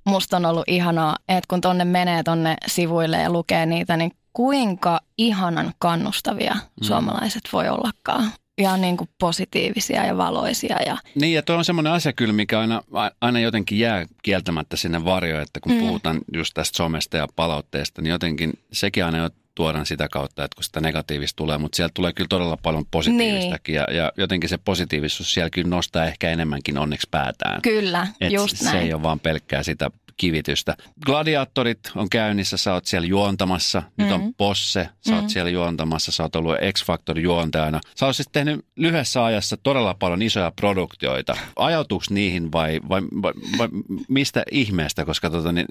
musta on ollut ihanaa, että kun tonne menee tonne sivuille ja lukee niitä, niin kuinka ihanan kannustavia mm. suomalaiset voi ollakaan ja niin kuin positiivisia ja valoisia. Ja... Niin ja tuo on semmoinen asia kyllä, mikä aina, aina jotenkin jää kieltämättä sinne varjoon, että kun mm. puhutaan just tästä somesta ja palautteesta, niin jotenkin sekin aina tuodaan sitä kautta, että kun sitä negatiivista tulee, mutta sieltä tulee kyllä todella paljon positiivistakin niin. ja, ja jotenkin se positiivisuus siellä kyllä nostaa ehkä enemmänkin onneksi päätään. Kyllä, Et just se näin. ei ole vaan pelkkää sitä kivitystä. Gladiaattorit on käynnissä, sä oot siellä juontamassa. Nyt mm-hmm. on Posse, sä mm-hmm. oot siellä juontamassa, sä oot ollut X-Factor juontajana. Sä oot siis tehnyt lyhyessä ajassa todella paljon isoja produktioita. Ajatuks niihin vai, vai, vai, vai mistä ihmeestä, koska tota, niin,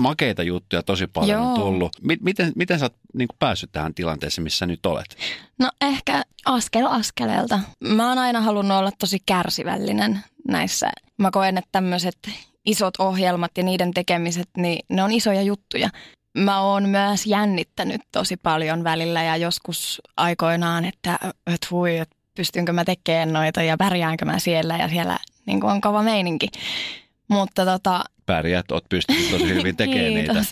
makeita juttuja tosi paljon Joo. on tullut. Miten, miten sä oot niin päässyt tähän tilanteeseen, missä nyt olet? No ehkä askel askeleelta. Mä oon aina halunnut olla tosi kärsivällinen näissä. Mä koen, että tämmöiset isot ohjelmat ja niiden tekemiset, niin ne on isoja juttuja. Mä oon myös jännittänyt tosi paljon välillä ja joskus aikoinaan, että, että hui, että pystynkö mä tekemään noita ja pärjäänkö mä siellä ja siellä niin on kova meininki. Mutta tota, Pärjät, oot pystynyt tosi hyvin (laughs) tekemään niitä.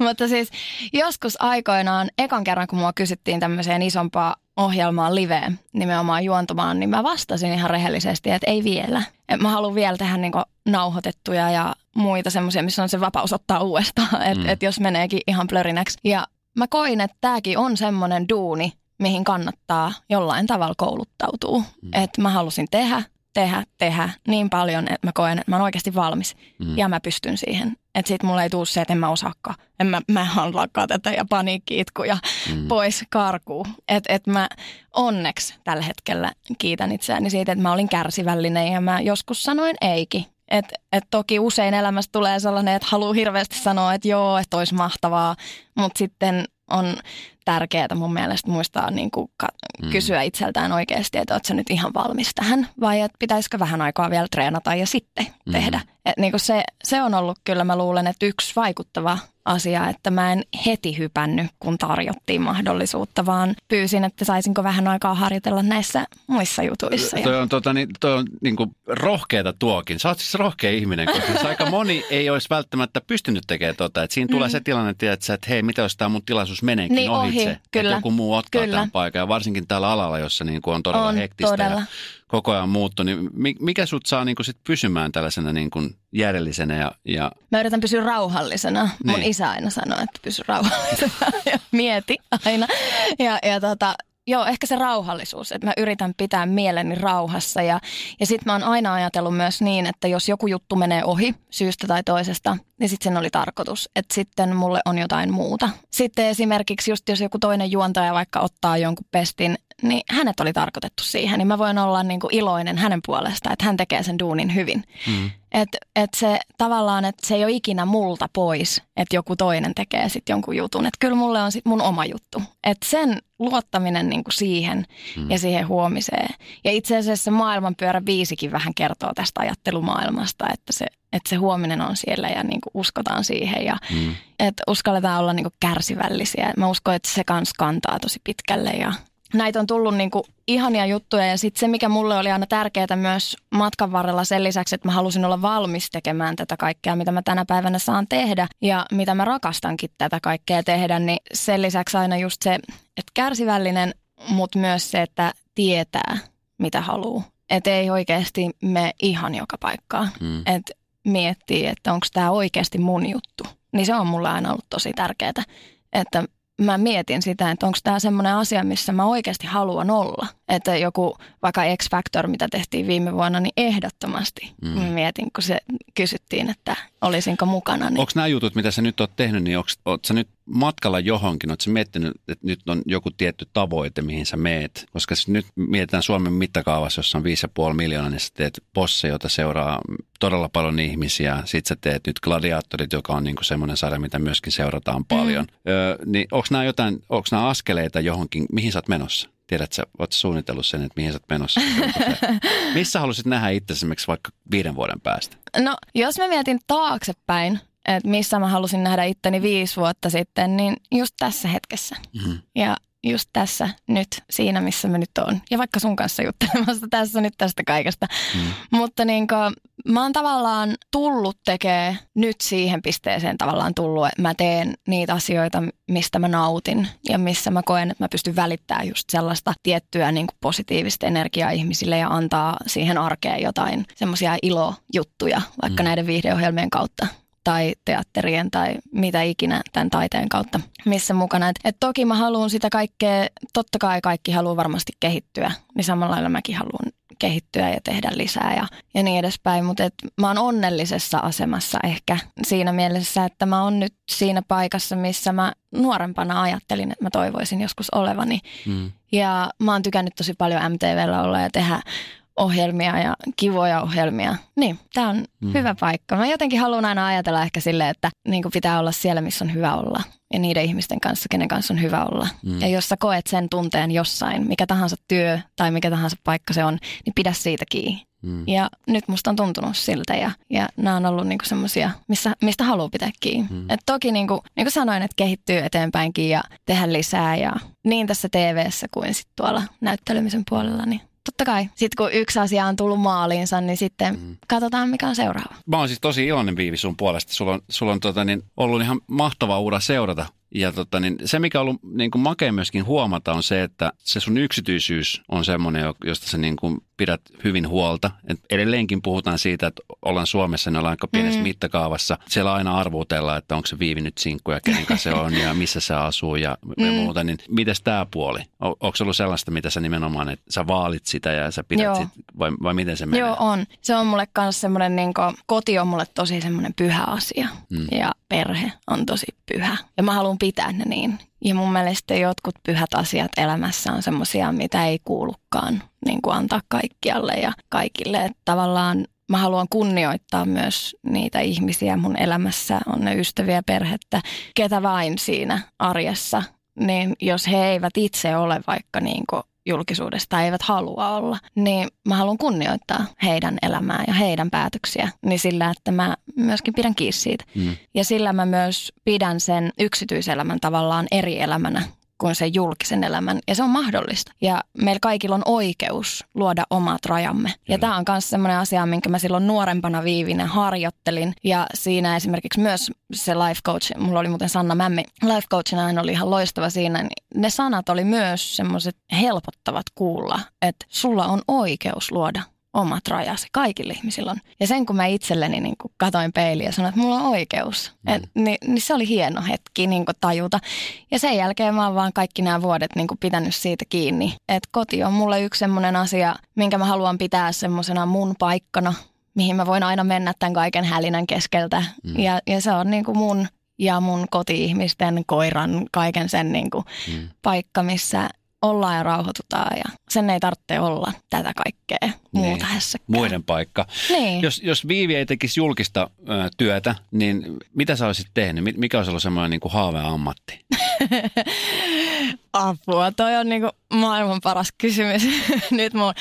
Mutta siis joskus aikoinaan, ekan kerran kun mua kysyttiin tämmöiseen isompaa ohjelmaan liveen nimenomaan juontamaan, niin mä vastasin ihan rehellisesti, että ei vielä. Et mä haluan vielä tehdä niinku nauhoitettuja ja muita semmoisia, missä on se vapaus ottaa uudestaan, että mm. et jos meneekin ihan plörinäksi. Ja mä koin, että tämäkin on semmoinen duuni, mihin kannattaa jollain tavalla kouluttautua. Mm. Että mä halusin tehdä, tehdä, tehdä niin paljon, että mä koen, että mä oon oikeasti valmis mm. ja mä pystyn siihen. Että sit mulle ei tule se, että en mä osaakaan. En mä, mä haluakaan tätä ja paniikki-itku ja mm. pois karkuu. Että et mä onneksi tällä hetkellä kiitän itseäni siitä, että mä olin kärsivällinen ja mä joskus sanoin eikin. Et, et toki usein elämässä tulee sellainen, että haluaa hirveästi sanoa, että joo, että olisi mahtavaa, mutta sitten on tärkeää mun mielestä muistaa niin kuin ka- mm. kysyä itseltään oikeasti, että ootko nyt ihan valmis tähän vai että pitäisikö vähän aikaa vielä treenata ja sitten mm. tehdä. Et niin kuin se, se on ollut kyllä mä luulen, että yksi vaikuttava asia, että mä en heti hypännyt, kun tarjottiin mahdollisuutta, vaan pyysin, että saisinko vähän aikaa harjoitella näissä muissa jutuissa. Toi on, tota, niin, toi on niin kuin rohkeata tuokin. Sä oot siis rohkea ihminen, koska aika moni ei olisi välttämättä pystynyt tekemään tota. Et siinä tulee mm. se tilanne, että, että hei, mitä jos tämä mun tilaisuus meneekin niin, ohi, kyllä. että joku muu ottaa kyllä. tämän paikan. Ja varsinkin tällä alalla, jossa niin kuin on todella on, hektistä todella. ja koko ajan muuttu, niin mikä sut saa niin kuin sit pysymään tällaisena niin kuin järjellisenä ja, ja... Mä yritän pysyä rauhallisena. Niin. Mun isä aina sanoo, että pysy rauhallisena (laughs) ja mieti aina. Ja, ja tota, joo, ehkä se rauhallisuus, että mä yritän pitää mieleni rauhassa ja, ja sitten mä oon aina ajatellut myös niin, että jos joku juttu menee ohi syystä tai toisesta, niin sitten sen oli tarkoitus, että sitten mulle on jotain muuta. Sitten esimerkiksi just jos joku toinen juontaja vaikka ottaa jonkun pestin, niin hänet oli tarkoitettu siihen, niin mä voin olla niin kuin iloinen hänen puolestaan, että hän tekee sen duunin hyvin. Mm. Että et se tavallaan, että se ei ole ikinä multa pois, että joku toinen tekee sitten jonkun jutun. Että kyllä mulle on sitten mun oma juttu. Että sen luottaminen niin kuin siihen mm. ja siihen huomiseen. Ja itse asiassa maailmanpyörä viisikin vähän kertoo tästä ajattelumaailmasta, että se, että se huominen on siellä ja niin kuin uskotaan siihen. Ja mm. että uskalletaan olla niin kuin kärsivällisiä. Mä uskon, että se kans kantaa tosi pitkälle ja näitä on tullut niin kuin ihania juttuja ja sitten se, mikä mulle oli aina tärkeää myös matkan varrella sen lisäksi, että mä halusin olla valmis tekemään tätä kaikkea, mitä mä tänä päivänä saan tehdä ja mitä mä rakastankin tätä kaikkea tehdä, niin sen lisäksi aina just se, että kärsivällinen, mutta myös se, että tietää, mitä haluaa. Että ei oikeasti me ihan joka paikkaan. Mm. Että miettii, että onko tämä oikeasti mun juttu. Niin se on mulle aina ollut tosi tärkeää, että mä mietin sitä, että onko tämä semmoinen asia, missä mä oikeasti haluan olla. Että joku vaikka X Factor, mitä tehtiin viime vuonna, niin ehdottomasti mm. mä mietin, kun se kysyttiin, että olisinko mukana. Niin... Onko nämä jutut, mitä sä nyt oot tehnyt, niin oot sä nyt matkalla johonkin, sä miettinyt, että nyt on joku tietty tavoite, mihin sä meet? Koska nyt mietitään Suomen mittakaavassa, jossa on 5,5 miljoonaa, niin sä teet posse, jota seuraa todella paljon ihmisiä. Sitten sä teet nyt Gladiaattorit, joka on niinku semmoinen sarja, mitä myöskin seurataan paljon. Mm. Öö, niin onko nämä jotain, onko nämä askeleita johonkin, mihin sä oot menossa? Tiedät sä, oot suunnitellut sen, että mihin sä oot menossa? (laughs) Missä haluaisit nähdä itse esimerkiksi vaikka viiden vuoden päästä? No, jos mä mietin taaksepäin, että missä mä halusin nähdä itteni viisi vuotta sitten, niin just tässä hetkessä. Mm-hmm. Ja just tässä nyt, siinä missä mä nyt oon. Ja vaikka sun kanssa juttelemassa (laughs) tässä nyt tästä kaikesta. Mm. Mutta niin kuin, mä oon tavallaan tullut tekee nyt siihen pisteeseen tavallaan tullut, että mä teen niitä asioita, mistä mä nautin ja missä mä koen, että mä pystyn välittämään just sellaista tiettyä niin kuin positiivista energiaa ihmisille ja antaa siihen arkeen jotain semmoisia ilojuttuja vaikka mm. näiden viihdeohjelmien kautta tai teatterien tai mitä ikinä tämän taiteen kautta, missä mukana. Et, et toki mä haluan sitä kaikkea, totta kai kaikki haluaa varmasti kehittyä, niin samalla lailla mäkin haluan kehittyä ja tehdä lisää ja, ja niin edespäin. Mutta mä oon onnellisessa asemassa ehkä siinä mielessä, että mä oon nyt siinä paikassa, missä mä nuorempana ajattelin, että mä toivoisin joskus olevani. Mm. Ja mä oon tykännyt tosi paljon MTVllä olla ja tehdä ohjelmia ja kivoja ohjelmia. Niin, tämä on mm. hyvä paikka. Mä jotenkin haluan aina ajatella ehkä sille, että niin pitää olla siellä, missä on hyvä olla. Ja niiden ihmisten kanssa, kenen kanssa on hyvä olla. Mm. Ja jos sä koet sen tunteen jossain, mikä tahansa työ tai mikä tahansa paikka se on, niin pidä siitä kiinni. Mm. Ja nyt musta on tuntunut siltä ja, ja nämä on ollut niinku semmoisia, mistä haluaa pitää kiinni. Mm. Et toki niinku, niin kuin sanoin, että kehittyy eteenpäinkin ja tehdä lisää ja niin tässä tv kuin sitten tuolla näyttelemisen puolella, niin totta kai. Sitten kun yksi asia on tullut maaliinsa, niin sitten mm. katsotaan mikä on seuraava. Mä oon siis tosi iloinen Viivi sun puolesta. Sulla on, sulla on tota, niin, ollut ihan mahtava ura seurata ja tota, niin se, mikä on ollut niin kuin makea myöskin huomata, on se, että se sun yksityisyys on semmoinen, josta sä niin kuin pidät hyvin huolta. Et edelleenkin puhutaan siitä, että ollaan Suomessa, niin ollaan aika pienessä mm. mittakaavassa. Siellä aina arvuutellaan, että onko se Viivi nyt sinkku ja kenen kanssa se on ja (laughs) missä se asuu ja mm. muuta. Niin mites tämä puoli? Onko se ollut sellaista, mitä sä nimenomaan, että sä vaalit sitä ja sä pidät sitä, vai, vai miten se menee? Joo, on. Se on mulle myös semmoinen, niin koti on mulle tosi semmoinen pyhä asia mm. ja perhe on tosi pyhä. Ja mä haluan pitää ne niin. Ja mun mielestä jotkut pyhät asiat elämässä on semmoisia, mitä ei kuulukaan niin kuin antaa kaikkialle ja kaikille. Että tavallaan mä haluan kunnioittaa myös niitä ihmisiä mun elämässä, on ne ystäviä, perhettä, ketä vain siinä arjessa. Niin jos he eivät itse ole vaikka niin kuin julkisuudesta eivät halua olla, niin mä haluan kunnioittaa heidän elämää ja heidän päätöksiä, niin sillä, että mä myöskin pidän kiinni siitä. Mm. Ja sillä mä myös pidän sen yksityiselämän tavallaan eri elämänä kuin sen julkisen elämän. Ja se on mahdollista. Ja meillä kaikilla on oikeus luoda omat rajamme. Kyllä. Ja tämä on myös sellainen asia, minkä mä silloin nuorempana viivinä harjoittelin. Ja siinä esimerkiksi myös se life coach, mulla oli muuten Sanna Mämmi, life coachina hän oli ihan loistava siinä. Niin ne sanat oli myös semmoiset helpottavat kuulla, että sulla on oikeus luoda omat rajasi. Kaikille ihmisillä on. Ja sen kun mä itselleni niin kun katoin peiliä ja sanoin, että mulla on oikeus, mm. et, niin, niin se oli hieno hetki niin tajuta. Ja sen jälkeen mä oon vaan kaikki nämä vuodet niin pitänyt siitä kiinni. Että koti on mulle yksi semmoinen asia, minkä mä haluan pitää semmoisena mun paikkana, mihin mä voin aina mennä tämän kaiken hälinän keskeltä. Mm. Ja, ja se on niin kuin mun ja mun koti-ihmisten, koiran, kaiken sen niin kuin mm. paikka, missä ollaan ja rauhoitutaan ja sen ei tarvitse olla tätä kaikkea muuta niin. Muiden paikka. Niin. Jos, jos Viivi ei tekisi julkista ö, työtä, niin mitä sä olisit tehnyt? Mikä olisi ollut semmoinen niin kuin haaveammatti? (laughs) Apua, toi on niinku maailman paras kysymys. (laughs) Nyt mun,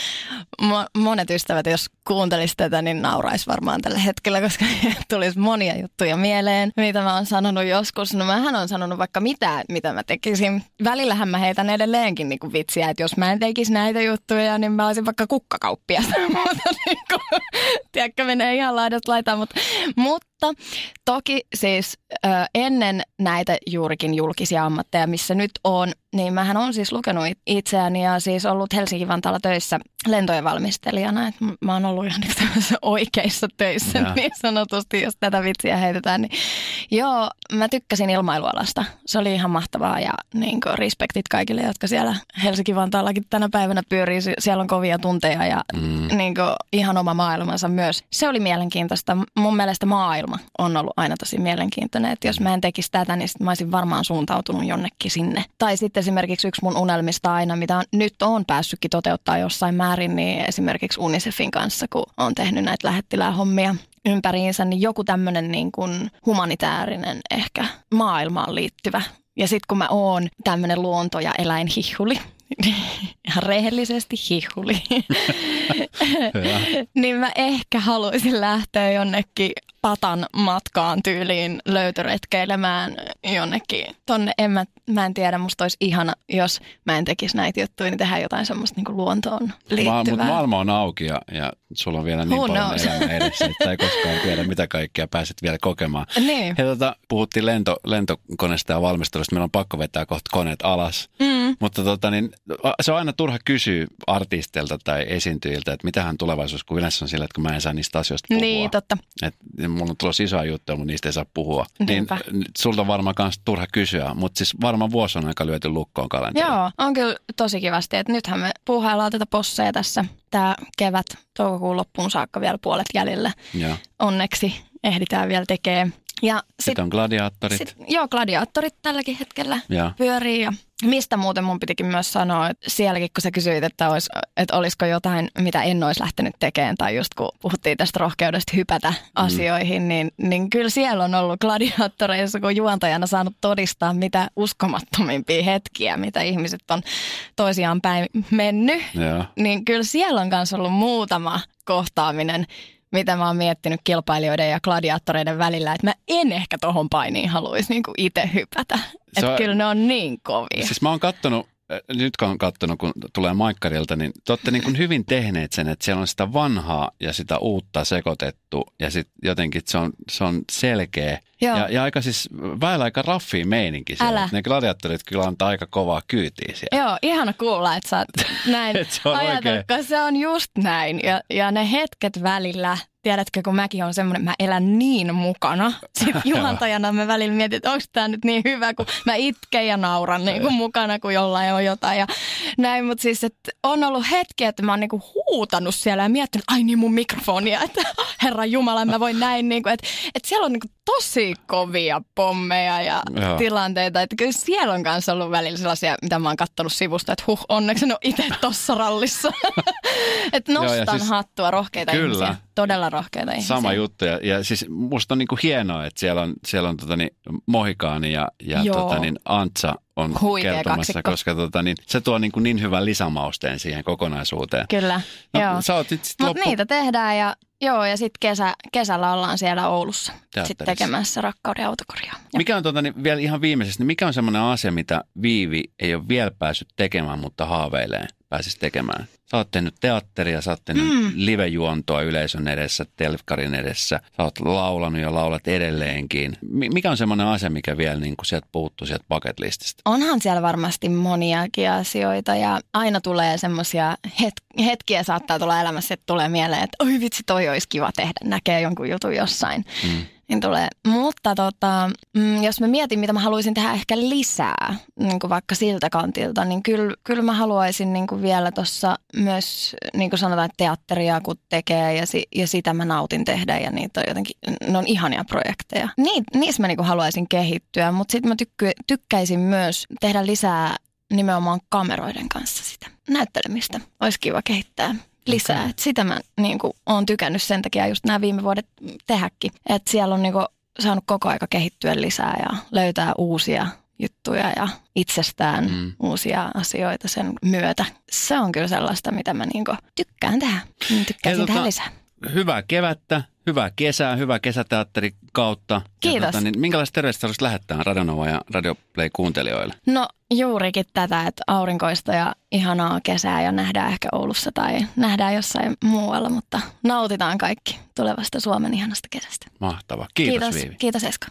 monet ystävät, jos kuuntelis tätä, niin naurais varmaan tällä hetkellä, koska (laughs) tulisi monia juttuja mieleen, mitä mä oon sanonut joskus. No mähän on sanonut vaikka mitä, mitä mä tekisin. Välillähän mä heitän edelleenkin niinku vitsiä, että jos mä en tekisi näitä juttuja, niin mä olisin vaikka kukkakauppia (laughs) muuta. Niinku, tiedätkö, menee ihan laidasta laitaan, mutta, mutta toki siis ö, ennen näitä juurikin julkisia ammatteja, missä nyt on, niin mähän on siis lukenut itseäni ja siis ollut Helsinki-Vantaalla töissä lentojen valmistelijana. Et mä oon ollut ihan oikeissa töissä ja. niin sanotusti, jos tätä vitsiä heitetään. Niin joo, mä tykkäsin ilmailualasta. Se oli ihan mahtavaa ja niin respektit kaikille, jotka siellä Helsinki-Vantaallakin tänä päivänä pyörii. Siellä on kovia tunteja ja mm. niin ihan oma maailmansa myös. Se oli mielenkiintoista. Mun mielestä maailma on ollut aina tosi mielenkiintoinen. Että jos mä en tekisi tätä, niin sit mä olisin varmaan suuntautunut jonnekin sinne. Tai sitten esimerkiksi yksi mun unelmista aina, mitä nyt on päässytkin toteuttaa jossain määrin, niin esimerkiksi Unicefin kanssa, kun on tehnyt näitä lähettilähommia ympäriinsä, niin joku tämmöinen niin kuin humanitaarinen ehkä maailmaan liittyvä. Ja sitten kun mä oon tämmöinen luonto- ja eläinhihuli, (laughs) ihan rehellisesti hihuli, (laughs) (laughs) niin mä ehkä haluaisin lähteä jonnekin patan matkaan tyyliin löytöretkeilemään jonnekin tonne. En mä, mä en tiedä, musta olisi ihana, jos mä en tekisi näitä juttuja, niin tehdään jotain semmoista niin luontoon liittyvää. Ma- mutta maailma on auki ja, ja sulla on vielä niin Who paljon knows? elämää edessä, että ei koskaan tiedä, mitä kaikkea pääset vielä kokemaan. Niin. He, tota, puhuttiin lento, lentokoneesta ja valmistelusta, meillä on pakko vetää kohta koneet alas. Mm. Mutta tota, niin, se on aina turha kysyä artistilta tai esiintyjiltä, että mitähän tulevaisuus, kun yleensä on sillä, että kun mä en saa niistä asioista puhua. Niin, totta. Et, mulla on tulossa isoja juttuja, mutta niistä ei saa puhua. Niin Niinpä. Niin sulta on varmaan myös turha kysyä, mutta siis varmaan vuosi on aika lyöty lukkoon kalenteriin. Joo, on kyllä tosi kivasti, että nythän me puuhaillaan tätä posseja tässä tämä kevät toukokuun loppuun saakka vielä puolet jäljellä. Joo. Onneksi ehditään vielä tekemään. Ja sitten sit on gladiaattorit. Sit, joo, gladiaattorit tälläkin hetkellä ja. pyörii ja Mistä muuten mun pitikin myös sanoa, että sielläkin kun sä kysyit, että, olis, että olisiko jotain, mitä en olisi lähtenyt tekemään, tai just kun puhuttiin tästä rohkeudesta hypätä mm. asioihin, niin, niin kyllä siellä on ollut gladiaattoreissa, kun juontajana saanut todistaa, mitä uskomattomimpia hetkiä, mitä ihmiset on toisiaan päin mennyt. Ja. Niin kyllä siellä on myös ollut muutama kohtaaminen, mitä mä oon miettinyt kilpailijoiden ja gladiaattoreiden välillä, että mä en ehkä tohon painiin haluaisi niinku itse hypätä. Että kyllä ne on niin kovia. Siis mä oon kattonut nyt kun on katsonut, kun tulee Maikkarilta, niin te olette niin kuin hyvin tehneet sen, että siellä on sitä vanhaa ja sitä uutta sekoitettu ja sitten jotenkin se on, se on selkeä. Joo. Ja, ja aika siis väillä aika raffi meininki siellä. Älä. Ne gladiattorit kyllä antaa aika kovaa kyytiä siellä. Joo, ihana kuulla, että sä oot (laughs) näin Et se on ajatellut, se on just näin. Ja, ja ne hetket välillä, tiedätkö, kun mäkin on semmoinen, mä elän niin mukana. (laughs) Sitten juontajana mä välillä mietin, että onko tämä nyt niin hyvä, kun mä itken ja nauran niin kuin mukana, kun jollain on jotain ja näin. Mutta siis, että on ollut hetkiä, että mä oon niin kuin huutanut siellä ja miettinyt, ai niin mun mikrofonia, (laughs) että herra Jumala, mä voin näin. Niin kuin, että, että siellä on niin kuin tosi kovia pommeja ja Joo. tilanteita. Että kyllä siellä on kanssa ollut välillä sellaisia, mitä mä oon kattonut sivusta, että huh, onneksi en ole itse tossa rallissa. (laughs) että Joo, nostan siis- hattua rohkeita Kyllä. ihmisiä. Todella rohkeita ihmisiä. Sama juttu. Ja, ja siis musta on niinku hienoa, että siellä on, siellä on tota niin, Mohikaani ja, ja Joo. tota niin, Antsa on Huikea kertomassa, kaksikko. koska tota niin, se tuo niinku niin hyvän lisämausteen siihen kokonaisuuteen. Kyllä, No, joo. Sä oot sit loppu... niitä tehdään ja joo, ja sitten kesä, kesällä ollaan siellä Oulussa sit tekemässä rakkauden autokorjaa. Ja Mikä on tota, niin vielä ihan viimeisesti, niin mikä on semmoinen asia, mitä Viivi ei ole vielä päässyt tekemään, mutta haaveilee pääsisi tekemään? Sä oot tehnyt teatteria, sä oot tehnyt mm. livejuontoa yleisön edessä, telkkarin edessä. Sä oot laulanut ja laulat edelleenkin. Mi- mikä on semmoinen asia, mikä vielä niin kuin sieltä puuttuu sieltä bucket lististä? Onhan siellä varmasti moniakin asioita ja aina tulee semmoisia het- hetkiä saattaa tulla elämässä, että tulee mieleen, että oi vitsi, toi olisi kiva tehdä, näkee jonkun jutun jossain. Mm. Niin tulee. Mutta tota, mm, jos mä mietin, mitä mä haluaisin tehdä ehkä lisää, niin kuin vaikka siltä kantilta, niin kyllä, kyllä mä haluaisin niin kuin vielä tuossa myös, niin kuin sanotaan, että teatteria kun tekee ja, si, ja sitä mä nautin tehdä ja niitä on jotenkin, ne on ihania projekteja. Niin, niissä mä niin kuin haluaisin kehittyä, mutta sitten mä tykky, tykkäisin myös tehdä lisää nimenomaan kameroiden kanssa sitä näyttelemistä. Olisi kiva kehittää lisää. Okay. Et sitä mä niin kuin, oon tykännyt sen takia just nämä viime vuodet tehdäkin. Että siellä on niin kuin, saanut koko aika kehittyä lisää ja löytää uusia juttuja ja itsestään Mm. mm. uusia asioita sen myötä. Se on kyllä sellaista, mitä mä niin kuin, tykkään tehdä. Niin Tykkäisin Hei, tehdä tota, lisää. Hyvää kevättä, hyvää kesää, hyvää kesäteatteri kautta. Kiitos. Ja tota, niin, minkälaista terveistä haluaisit lähettää Radionova ja Radio Play kuuntelijoille? No juurikin tätä, että aurinkoista ja ihanaa kesää ja nähdään ehkä Oulussa tai nähdään jossain muualla, mutta nautitaan kaikki tulevasta Suomen ihanasta kesästä. Mahtavaa. Kiitos, Kiitos, Viivi. Kiitos Esko.